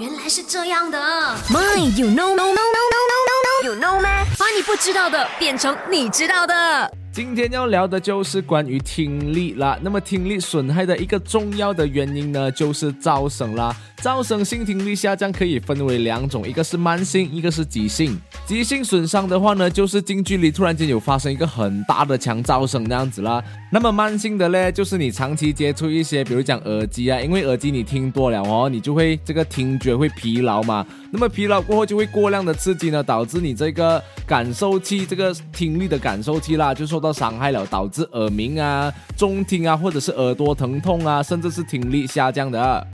原来是这样的。My, you know, no, no, no, no, no, no, you know 吗？把你不知道的变成你知道的。今天要聊的就是关于听力啦。那么听力损害的一个重要的原因呢，就是噪声啦。噪声性听力下降可以分为两种，一个是慢性，一个是急性。急性损伤的话呢，就是近距离突然间有发生一个很大的强噪声那样子啦。那么慢性的嘞，就是你长期接触一些，比如讲耳机啊，因为耳机你听多了哦，你就会这个听觉会疲劳嘛。那么疲劳过后就会过量的刺激呢，导致你这个感受器，这个听力的感受器啦，就受到伤害了，导致耳鸣啊、中听啊，或者是耳朵疼痛啊，甚至是听力下降的。